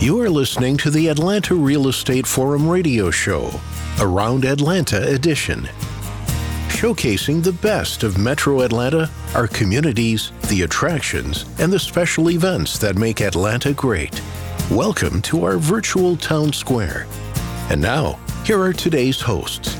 You are listening to the Atlanta Real Estate Forum radio show, Around Atlanta edition. Showcasing the best of Metro Atlanta, our communities, the attractions, and the special events that make Atlanta great. Welcome to our virtual town square. And now, here are today's hosts.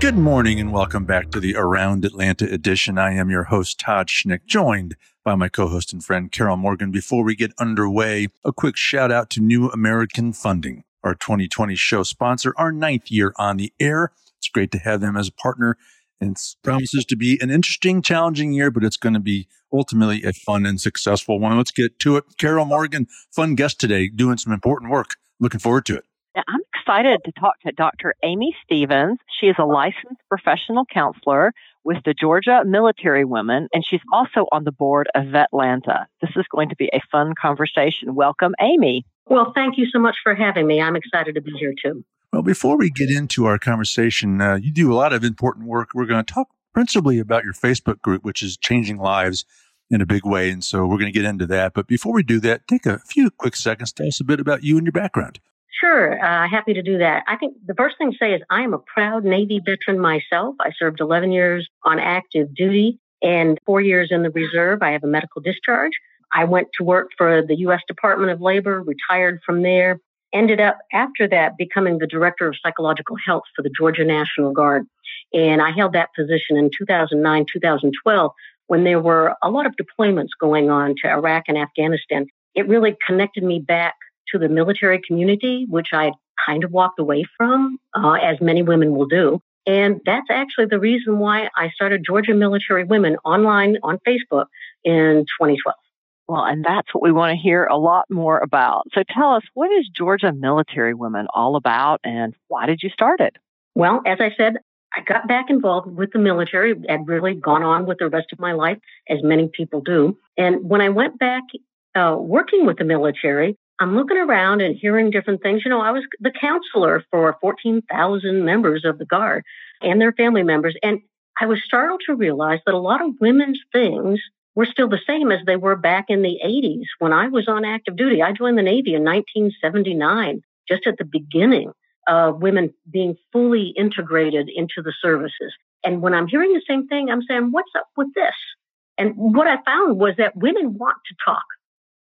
Good morning and welcome back to the Around Atlanta edition. I am your host, Todd Schnick, joined by my co-host and friend, Carol Morgan. Before we get underway, a quick shout out to New American Funding, our 2020 show sponsor, our ninth year on the air. It's great to have them as a partner and it promises to be an interesting, challenging year, but it's going to be ultimately a fun and successful one. Let's get to it. Carol Morgan, fun guest today, doing some important work. Looking forward to it. I'm excited to talk to Dr. Amy Stevens. She is a licensed professional counselor with the Georgia Military Women, and she's also on the board of Vetlanta. This is going to be a fun conversation. Welcome, Amy. Well, thank you so much for having me. I'm excited to be here too. Well, before we get into our conversation, uh, you do a lot of important work. We're going to talk principally about your Facebook group, which is changing lives in a big way. And so we're going to get into that. But before we do that, take a few quick seconds. Tell us a bit about you and your background. Sure, uh, happy to do that. I think the first thing to say is I am a proud Navy veteran myself. I served 11 years on active duty and four years in the reserve. I have a medical discharge. I went to work for the U.S. Department of Labor, retired from there, ended up after that becoming the director of psychological health for the Georgia National Guard. And I held that position in 2009, 2012, when there were a lot of deployments going on to Iraq and Afghanistan. It really connected me back to the military community, which I kind of walked away from, uh, as many women will do. And that's actually the reason why I started Georgia Military Women online on Facebook in 2012. Well, and that's what we want to hear a lot more about. So tell us, what is Georgia Military Women all about and why did you start it? Well, as I said, I got back involved with the military. I'd really gone on with the rest of my life, as many people do. And when I went back uh, working with the military, I'm looking around and hearing different things. You know, I was the counselor for 14,000 members of the Guard and their family members. And I was startled to realize that a lot of women's things were still the same as they were back in the 80s when I was on active duty. I joined the Navy in 1979, just at the beginning of women being fully integrated into the services. And when I'm hearing the same thing, I'm saying, what's up with this? And what I found was that women want to talk.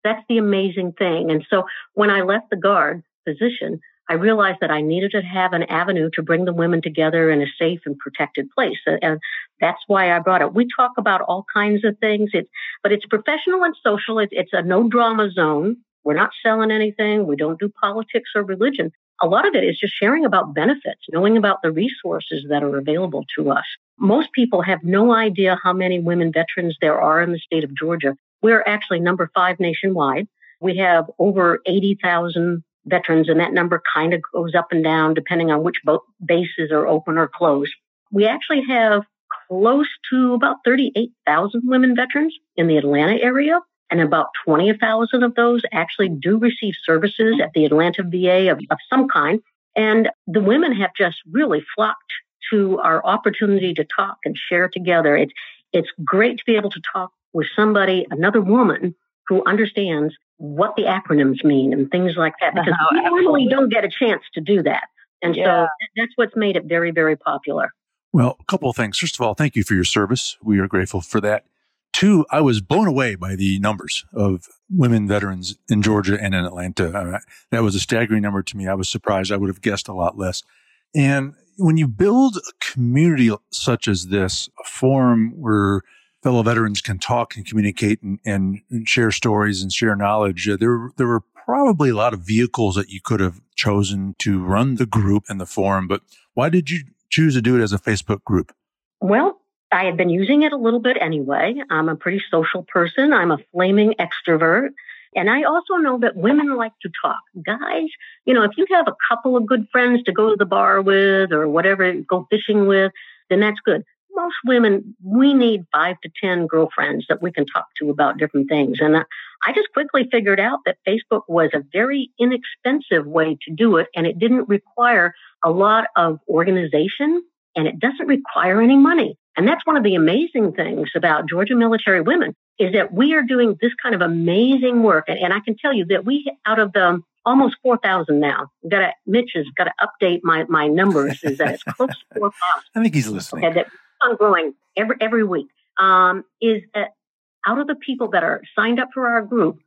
That's the amazing thing. And so when I left the guard position, I realized that I needed to have an avenue to bring the women together in a safe and protected place. And that's why I brought it. We talk about all kinds of things, it's, but it's professional and social. It's, it's a no drama zone. We're not selling anything. We don't do politics or religion. A lot of it is just sharing about benefits, knowing about the resources that are available to us. Most people have no idea how many women veterans there are in the state of Georgia. We're actually number five nationwide. We have over 80,000 veterans, and that number kind of goes up and down depending on which bases are open or closed. We actually have close to about 38,000 women veterans in the Atlanta area, and about 20,000 of those actually do receive services at the Atlanta VA of, of some kind. And the women have just really flocked to our opportunity to talk and share together. It's, it's great to be able to talk with somebody, another woman who understands what the acronyms mean and things like that because oh, we normally don't get a chance to do that. And yeah. so that's what's made it very, very popular. Well, a couple of things. First of all, thank you for your service. We are grateful for that. Two, I was blown away by the numbers of women veterans in Georgia and in Atlanta. Uh, that was a staggering number to me. I was surprised. I would have guessed a lot less. And when you build a community such as this, a forum where fellow veterans can talk and communicate and, and, share stories and share knowledge, uh, there, there were probably a lot of vehicles that you could have chosen to run the group and the forum. But why did you choose to do it as a Facebook group? Well, I had been using it a little bit anyway. I'm a pretty social person. I'm a flaming extrovert. And I also know that women like to talk. Guys, you know, if you have a couple of good friends to go to the bar with or whatever, go fishing with, then that's good most women, we need five to 10 girlfriends that we can talk to about different things. And I just quickly figured out that Facebook was a very inexpensive way to do it. And it didn't require a lot of organization and it doesn't require any money. And that's one of the amazing things about Georgia military women is that we are doing this kind of amazing work. And, and I can tell you that we, out of the almost 4,000 now, got to, Mitch has got to update my, my numbers, is that it's close to 4,000. I think he's listening. Okay, that on growing every, every week. Um, is that out of the people that are signed up for our group,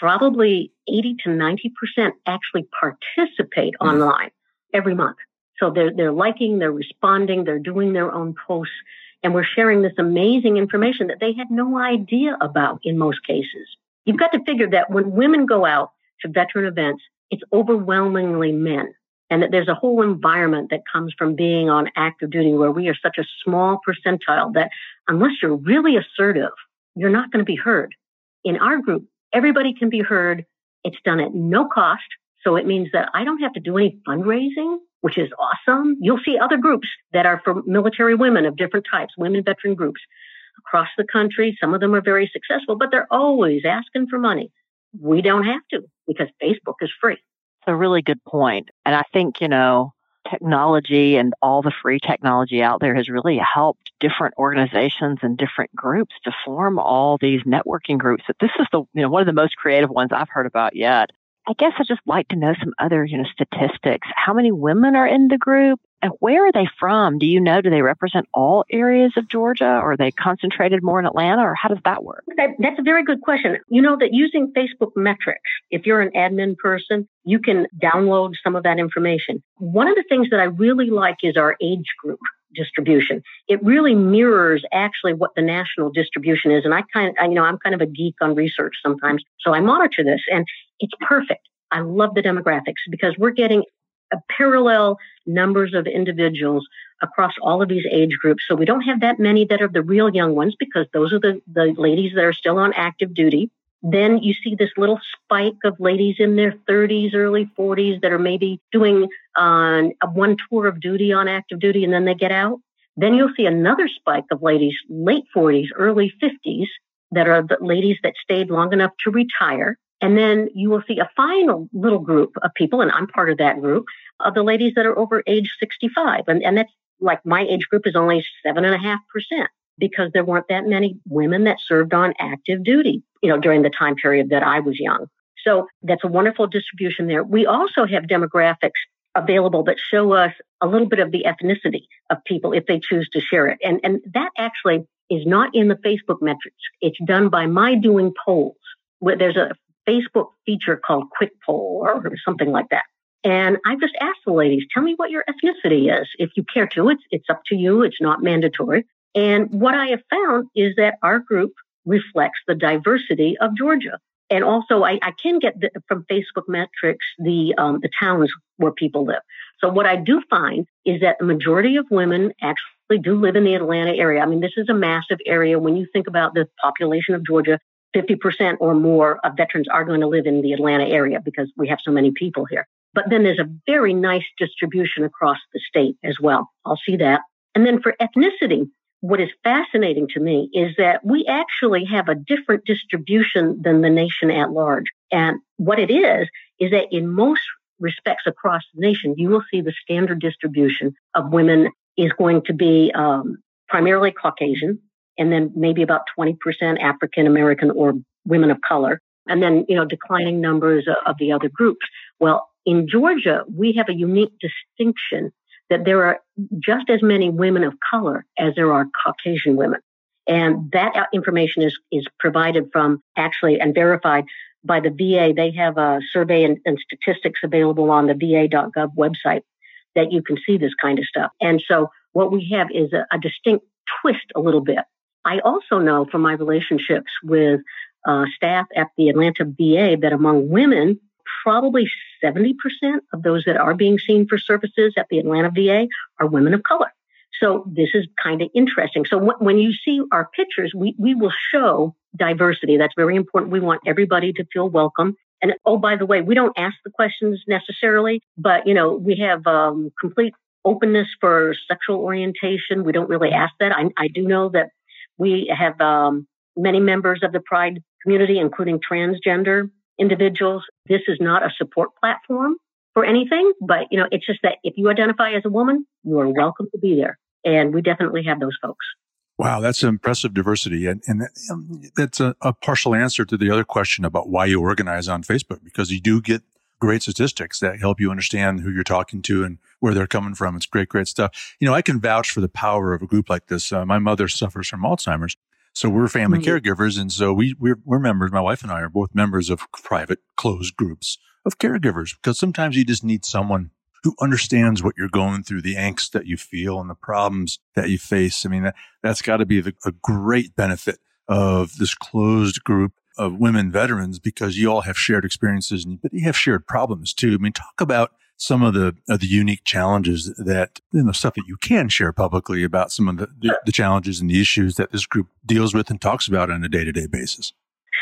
probably 80 to 90% actually participate mm. online every month. So they're, they're liking, they're responding, they're doing their own posts, and we're sharing this amazing information that they had no idea about in most cases. You've got to figure that when women go out to veteran events, it's overwhelmingly men. And that there's a whole environment that comes from being on active duty where we are such a small percentile that unless you're really assertive, you're not going to be heard. In our group, everybody can be heard. It's done at no cost. So it means that I don't have to do any fundraising which is awesome. You'll see other groups that are for military women of different types, women veteran groups across the country. Some of them are very successful, but they're always asking for money. We don't have to because Facebook is free. A really good point. And I think, you know, technology and all the free technology out there has really helped different organizations and different groups to form all these networking groups. That this is the you know one of the most creative ones I've heard about yet. I guess I'd just like to know some other, you know, statistics. How many women are in the group and where are they from? Do you know, do they represent all areas of Georgia or are they concentrated more in Atlanta or how does that work? That, that's a very good question. You know that using Facebook metrics, if you're an admin person, you can download some of that information. One of the things that I really like is our age group distribution. It really mirrors actually what the national distribution is. And I kind of, you know, I'm kind of a geek on research sometimes. So I monitor this and it's perfect. I love the demographics because we're getting a parallel numbers of individuals across all of these age groups. So we don't have that many that are the real young ones because those are the, the ladies that are still on active duty. Then you see this little spike of ladies in their 30s, early 40s that are maybe doing uh, one tour of duty on active duty and then they get out. Then you'll see another spike of ladies, late 40s, early 50s, that are the ladies that stayed long enough to retire. And then you will see a final little group of people, and I'm part of that group, of the ladies that are over age 65. And, and that's like my age group is only seven and a half percent because there weren't that many women that served on active duty, you know, during the time period that I was young. So that's a wonderful distribution there. We also have demographics available that show us a little bit of the ethnicity of people if they choose to share it. And, and that actually is not in the Facebook metrics. It's done by my doing polls. There's a Facebook feature called Quick Poll or something like that. And I just asked the ladies, tell me what your ethnicity is. If you care to, it's, it's up to you. It's not mandatory. And what I have found is that our group reflects the diversity of Georgia. And also, I, I can get the, from Facebook metrics the um, the towns where people live. So what I do find is that the majority of women actually do live in the Atlanta area. I mean, this is a massive area. When you think about the population of Georgia, 50% or more of veterans are going to live in the Atlanta area because we have so many people here. But then there's a very nice distribution across the state as well. I'll see that. And then for ethnicity, what is fascinating to me is that we actually have a different distribution than the nation at large. And what it is, is that in most respects across the nation, you will see the standard distribution of women is going to be um, primarily Caucasian, and then maybe about 20% African American or women of color, and then, you know, declining numbers of the other groups. Well, in Georgia, we have a unique distinction that there are just as many women of color as there are Caucasian women. And that information is, is provided from actually and verified by the VA. They have a survey and, and statistics available on the va.gov website that you can see this kind of stuff. And so what we have is a, a distinct twist a little bit. I also know from my relationships with uh, staff at the Atlanta VA that among women, probably 70% of those that are being seen for services at the Atlanta VA are women of color. So this is kind of interesting. So w- when you see our pictures, we, we will show diversity. That's very important. We want everybody to feel welcome. And oh, by the way, we don't ask the questions necessarily, but you know, we have um, complete openness for sexual orientation. We don't really ask that. I, I do know that we have um, many members of the Pride community, including transgender individuals. This is not a support platform for anything, but you know, it's just that if you identify as a woman, you are welcome to be there. And we definitely have those folks. Wow, that's impressive diversity. And, and that's a, a partial answer to the other question about why you organize on Facebook, because you do get great statistics that help you understand who you're talking to and where they're coming from. It's great, great stuff. You know, I can vouch for the power of a group like this. Uh, my mother suffers from Alzheimer's. So we're family mm-hmm. caregivers. And so we, we're, we're members. My wife and I are both members of private closed groups of caregivers because sometimes you just need someone who understands what you're going through, the angst that you feel and the problems that you face. I mean, that, that's got to be the, a great benefit of this closed group of women veterans because you all have shared experiences, and, but you have shared problems too. I mean, talk about some of the the unique challenges that you know stuff that you can share publicly about some of the, the, the challenges and the issues that this group deals with and talks about on a day to day basis.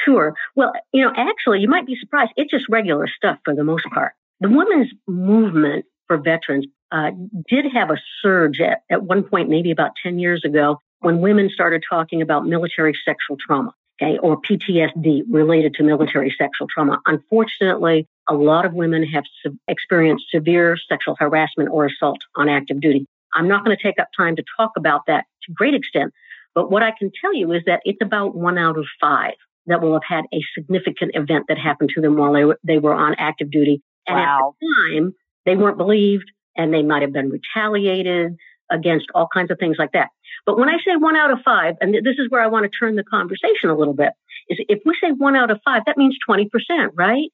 Sure. Well, you know, actually, you might be surprised. It's just regular stuff for the most part. The women's movement for veterans uh, did have a surge at, at one point, maybe about 10 years ago, when women started talking about military sexual trauma, okay, or PTSD related to military sexual trauma. Unfortunately, a lot of women have experienced severe sexual harassment or assault on active duty. I'm not going to take up time to talk about that to great extent, but what I can tell you is that it's about one out of five that will have had a significant event that happened to them while they, w- they were on active duty. And wow. at the time, they weren't believed and they might have been retaliated against all kinds of things like that. But when I say one out of five, and this is where I want to turn the conversation a little bit, is if we say one out of five, that means 20%, right?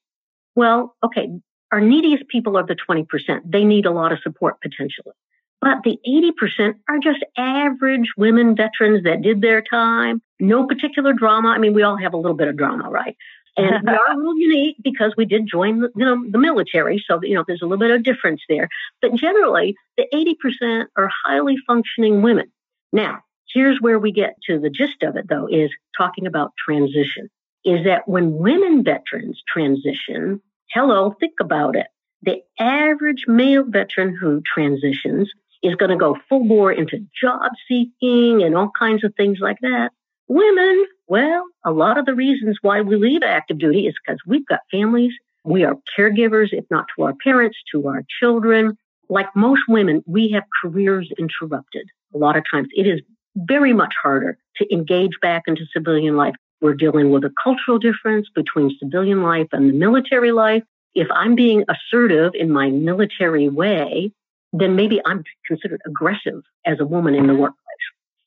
Well, okay, our neediest people are the 20%. They need a lot of support potentially. But the 80% are just average women veterans that did their time, no particular drama. I mean, we all have a little bit of drama, right? And we are a little unique because we did join the, you know, the military. So, you know, there's a little bit of difference there. But generally, the 80% are highly functioning women. Now, here's where we get to the gist of it, though, is talking about transition. Is that when women veterans transition, hello, think about it. The average male veteran who transitions is going to go full bore into job seeking and all kinds of things like that. Women, well, a lot of the reasons why we leave active duty is because we've got families. We are caregivers, if not to our parents, to our children. Like most women, we have careers interrupted. A lot of times it is very much harder to engage back into civilian life. We're dealing with a cultural difference between civilian life and the military life. If I'm being assertive in my military way, then maybe I'm considered aggressive as a woman in the mm-hmm. workplace.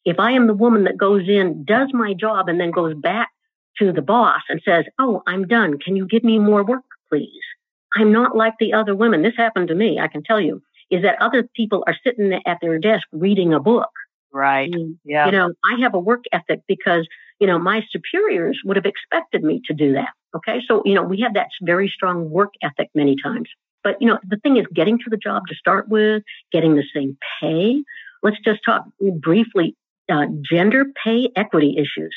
If I am the woman that goes in, does my job, and then goes back to the boss and says, Oh, I'm done. Can you give me more work, please? I'm not like the other women. This happened to me, I can tell you, is that other people are sitting at their desk reading a book. Right. yeah. You know, I have a work ethic because, you know, my superiors would have expected me to do that. Okay. So, you know, we have that very strong work ethic many times. But, you know, the thing is getting to the job to start with, getting the same pay. Let's just talk briefly uh, gender pay equity issues.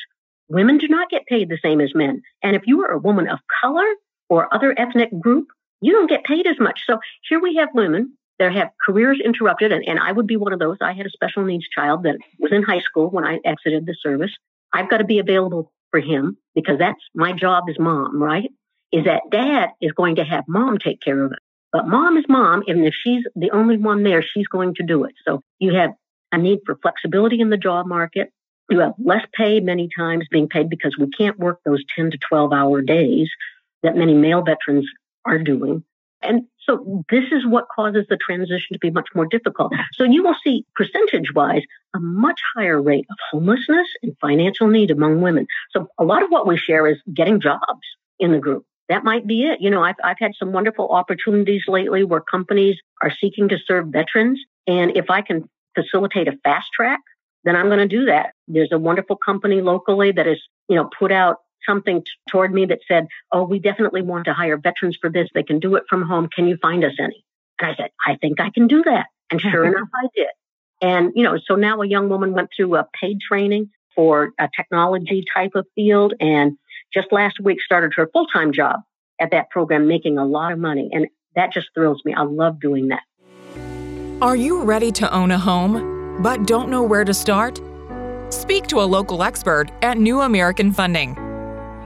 Women do not get paid the same as men. And if you are a woman of color or other ethnic group, you don't get paid as much. So here we have women that have careers interrupted, and, and I would be one of those. I had a special needs child that was in high school when I exited the service. I've got to be available for him because that's my job as mom, right? Is that dad is going to have mom take care of it. But mom is mom, and if she's the only one there, she's going to do it. So you have a need for flexibility in the job market. You have less pay many times being paid because we can't work those 10 to 12 hour days that many male veterans are doing. And so this is what causes the transition to be much more difficult. So you will see percentage wise a much higher rate of homelessness and financial need among women. So a lot of what we share is getting jobs in the group that might be it. You know, I've, I've had some wonderful opportunities lately where companies are seeking to serve veterans. And if I can facilitate a fast track, then I'm going to do that. There's a wonderful company locally that has, you know, put out something t- toward me that said, Oh, we definitely want to hire veterans for this. They can do it from home. Can you find us any? And I said, I think I can do that. And sure enough, I did. And, you know, so now a young woman went through a paid training for a technology type of field and just last week started her full time job at that program, making a lot of money. And that just thrills me. I love doing that. Are you ready to own a home, but don't know where to start? Speak to a local expert at New American Funding.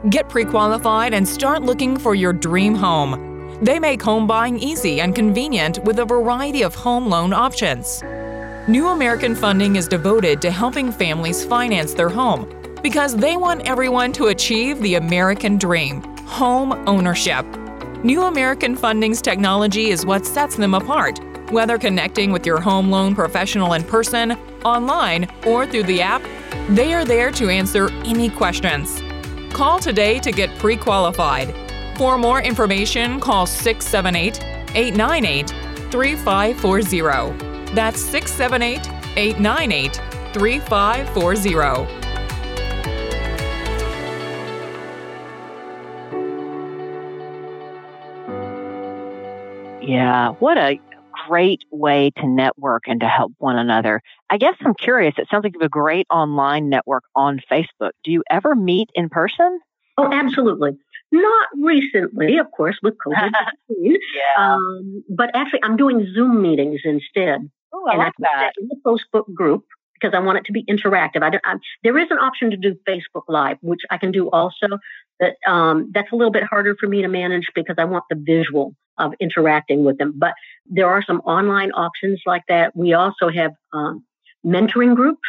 Get pre qualified and start looking for your dream home. They make home buying easy and convenient with a variety of home loan options. New American Funding is devoted to helping families finance their home because they want everyone to achieve the American dream home ownership. New American Funding's technology is what sets them apart. Whether connecting with your home loan professional in person, online, or through the app, they are there to answer any questions. Call today to get pre qualified. For more information, call 678 898 3540. That's 678 898 3540. Yeah, what a great way to network and to help one another. I guess I'm curious. It sounds like you have a great online network on Facebook. Do you ever meet in person? Oh, absolutely. Not recently, of course, with COVID yeah. Um, but actually, I'm doing Zoom meetings instead. Oh, I and like I that. In the Facebook group because I want it to be interactive. I, I, there is an option to do Facebook Live, which I can do also. But um, that's a little bit harder for me to manage because I want the visual of interacting with them. But there are some online options like that. We also have um, mentoring groups.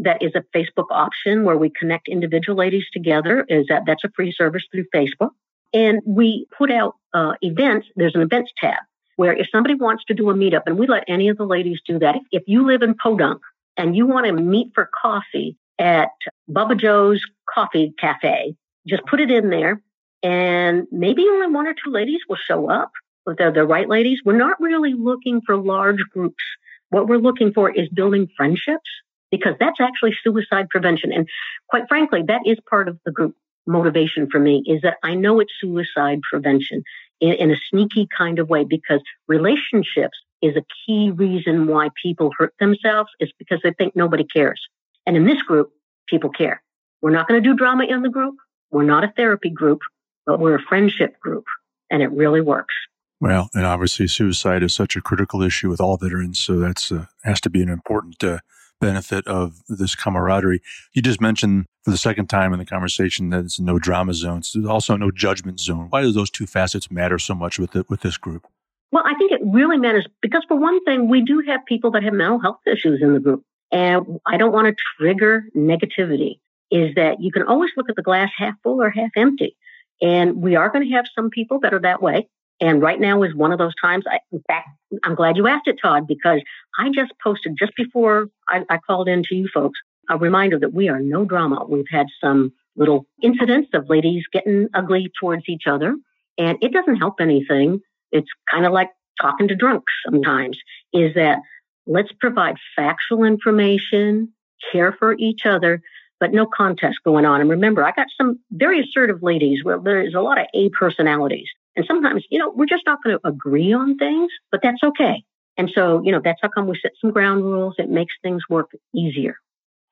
That is a Facebook option where we connect individual ladies together. Is that that's a free service through Facebook, and we put out uh, events. There's an events tab where if somebody wants to do a meetup, and we let any of the ladies do that. If you live in Podunk and you want to meet for coffee at Bubba Joe's Coffee Cafe, just put it in there, and maybe only one or two ladies will show up. But they're the right ladies. We're not really looking for large groups. What we're looking for is building friendships because that's actually suicide prevention. And quite frankly, that is part of the group motivation for me is that I know it's suicide prevention in, in a sneaky kind of way because relationships is a key reason why people hurt themselves is because they think nobody cares. And in this group, people care. We're not going to do drama in the group. We're not a therapy group, but we're a friendship group and it really works. Well, and obviously suicide is such a critical issue with all veterans. So that's uh, has to be an important uh, benefit of this camaraderie. You just mentioned for the second time in the conversation that it's no drama zone. There's also no judgment zone. Why do those two facets matter so much with the, with this group? Well, I think it really matters because for one thing, we do have people that have mental health issues in the group. And I don't want to trigger negativity is that you can always look at the glass half full or half empty. And we are going to have some people that are that way. And right now is one of those times. I, in fact, I'm glad you asked it, Todd, because I just posted just before I, I called in to you folks a reminder that we are no drama. We've had some little incidents of ladies getting ugly towards each other, and it doesn't help anything. It's kind of like talking to drunks sometimes, is that let's provide factual information, care for each other, but no contest going on. And remember, I got some very assertive ladies where there's a lot of A personalities. And sometimes, you know, we're just not going to agree on things, but that's okay. And so, you know, that's how come we set some ground rules. It makes things work easier.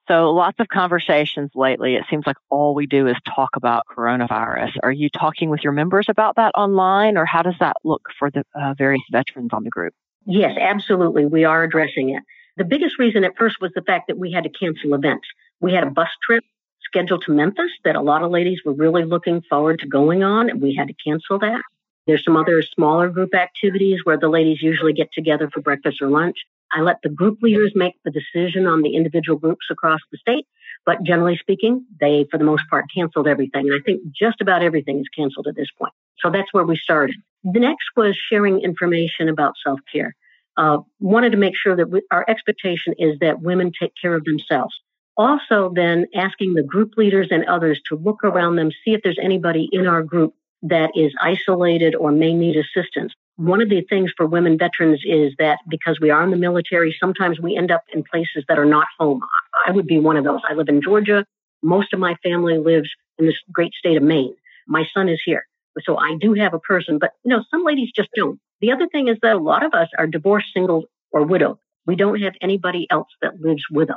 So lots of conversations lately. It seems like all we do is talk about coronavirus. Are you talking with your members about that online or how does that look for the uh, various veterans on the group? Yes, absolutely. We are addressing it. The biggest reason at first was the fact that we had to cancel events. We had a bus trip scheduled to Memphis that a lot of ladies were really looking forward to going on, and we had to cancel that. There's some other smaller group activities where the ladies usually get together for breakfast or lunch. I let the group leaders make the decision on the individual groups across the state, but generally speaking, they, for the most part, canceled everything. And I think just about everything is canceled at this point. So that's where we started. The next was sharing information about self care. Uh, wanted to make sure that we, our expectation is that women take care of themselves. Also, then asking the group leaders and others to look around them, see if there's anybody in our group that is isolated or may need assistance. One of the things for women veterans is that because we are in the military, sometimes we end up in places that are not home. I would be one of those. I live in Georgia. Most of my family lives in this great state of Maine. My son is here. So I do have a person, but you know, some ladies just don't. The other thing is that a lot of us are divorced, single, or widowed. We don't have anybody else that lives with us.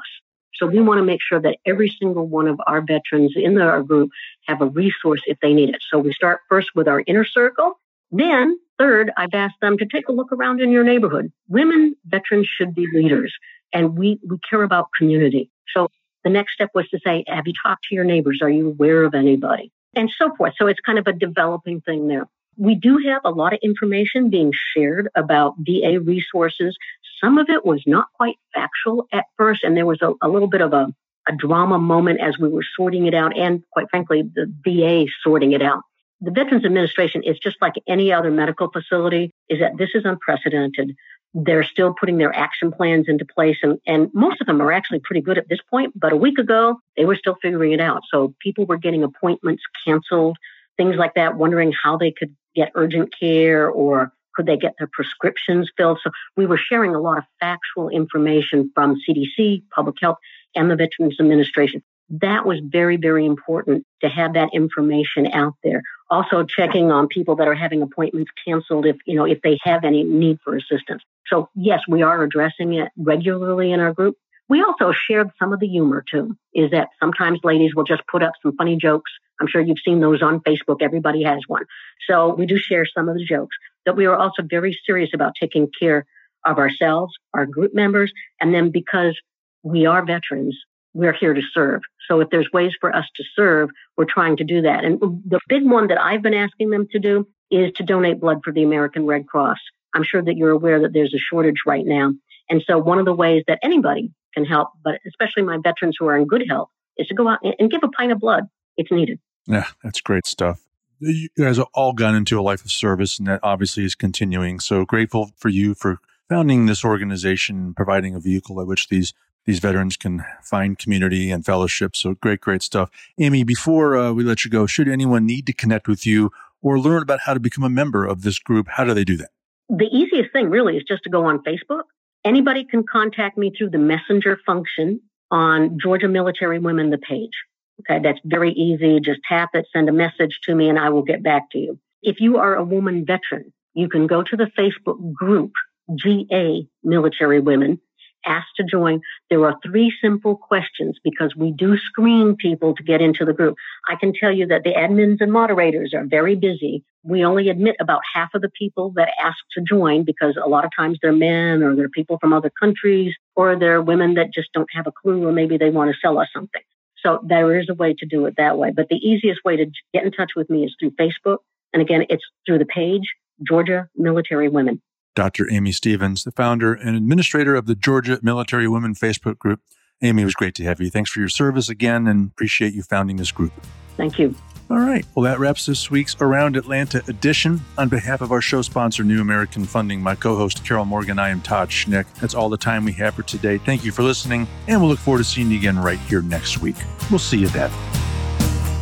So we want to make sure that every single one of our veterans in our group have a resource if they need it. So we start first with our inner circle. Then third, I've asked them to take a look around in your neighborhood. Women veterans should be leaders and we, we care about community. So the next step was to say, have you talked to your neighbors? Are you aware of anybody? And so forth. So it's kind of a developing thing there. We do have a lot of information being shared about VA resources. Some of it was not quite factual at first, and there was a, a little bit of a, a drama moment as we were sorting it out, and quite frankly, the VA sorting it out. The Veterans Administration is just like any other medical facility, is that this is unprecedented. They're still putting their action plans into place, and, and most of them are actually pretty good at this point. But a week ago, they were still figuring it out. So people were getting appointments canceled, things like that, wondering how they could get urgent care or could they get their prescriptions filled. So we were sharing a lot of factual information from CDC, public health, and the Veterans Administration. That was very, very important to have that information out there. Also checking on people that are having appointments canceled if, you know, if they have any need for assistance. So yes, we are addressing it regularly in our group. We also shared some of the humor too, is that sometimes ladies will just put up some funny jokes. I'm sure you've seen those on Facebook. Everybody has one. So we do share some of the jokes but we are also very serious about taking care of ourselves, our group members, and then because we are veterans, we're here to serve. So if there's ways for us to serve, we're trying to do that. And the big one that I've been asking them to do is to donate blood for the American Red Cross. I'm sure that you're aware that there's a shortage right now. And so one of the ways that anybody can help, but especially my veterans who are in good health, is to go out and give a pint of blood. It's needed. Yeah, that's great stuff. You guys have all gone into a life of service, and that obviously is continuing. So grateful for you for founding this organization, providing a vehicle by which these these veterans can find community and fellowship. So great, great stuff. Amy, before uh, we let you go, should anyone need to connect with you or learn about how to become a member of this group, how do they do that? The easiest thing really is just to go on Facebook. Anybody can contact me through the messenger function on Georgia Military Women, the page. Okay, that's very easy. Just tap it, send a message to me, and I will get back to you. If you are a woman veteran, you can go to the Facebook group, GA Military Women, asked to join, there are three simple questions because we do screen people to get into the group. I can tell you that the admins and moderators are very busy. We only admit about half of the people that ask to join because a lot of times they're men or they're people from other countries or they're women that just don't have a clue or maybe they want to sell us something. So there is a way to do it that way. But the easiest way to get in touch with me is through Facebook. And again, it's through the page, Georgia Military Women. Dr. Amy Stevens, the founder and administrator of the Georgia Military Women Facebook group. Amy, it was great to have you. Thanks for your service again and appreciate you founding this group. Thank you. All right. Well, that wraps this week's Around Atlanta edition. On behalf of our show sponsor, New American Funding, my co host, Carol Morgan, I am Todd Schnick. That's all the time we have for today. Thank you for listening, and we'll look forward to seeing you again right here next week. We'll see you then.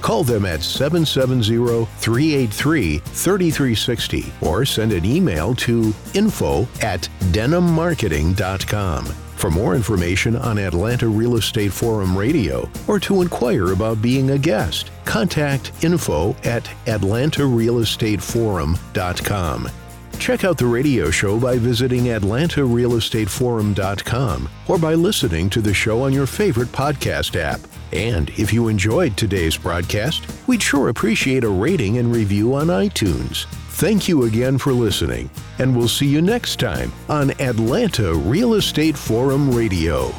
Call them at 770 383 3360 or send an email to info at denimmarketing.com. For more information on Atlanta Real Estate Forum Radio or to inquire about being a guest, contact info at atlantarealestateforum.com. Check out the radio show by visiting atlantarealestateforum.com or by listening to the show on your favorite podcast app. And if you enjoyed today's broadcast, we'd sure appreciate a rating and review on iTunes. Thank you again for listening, and we'll see you next time on Atlanta Real Estate Forum Radio.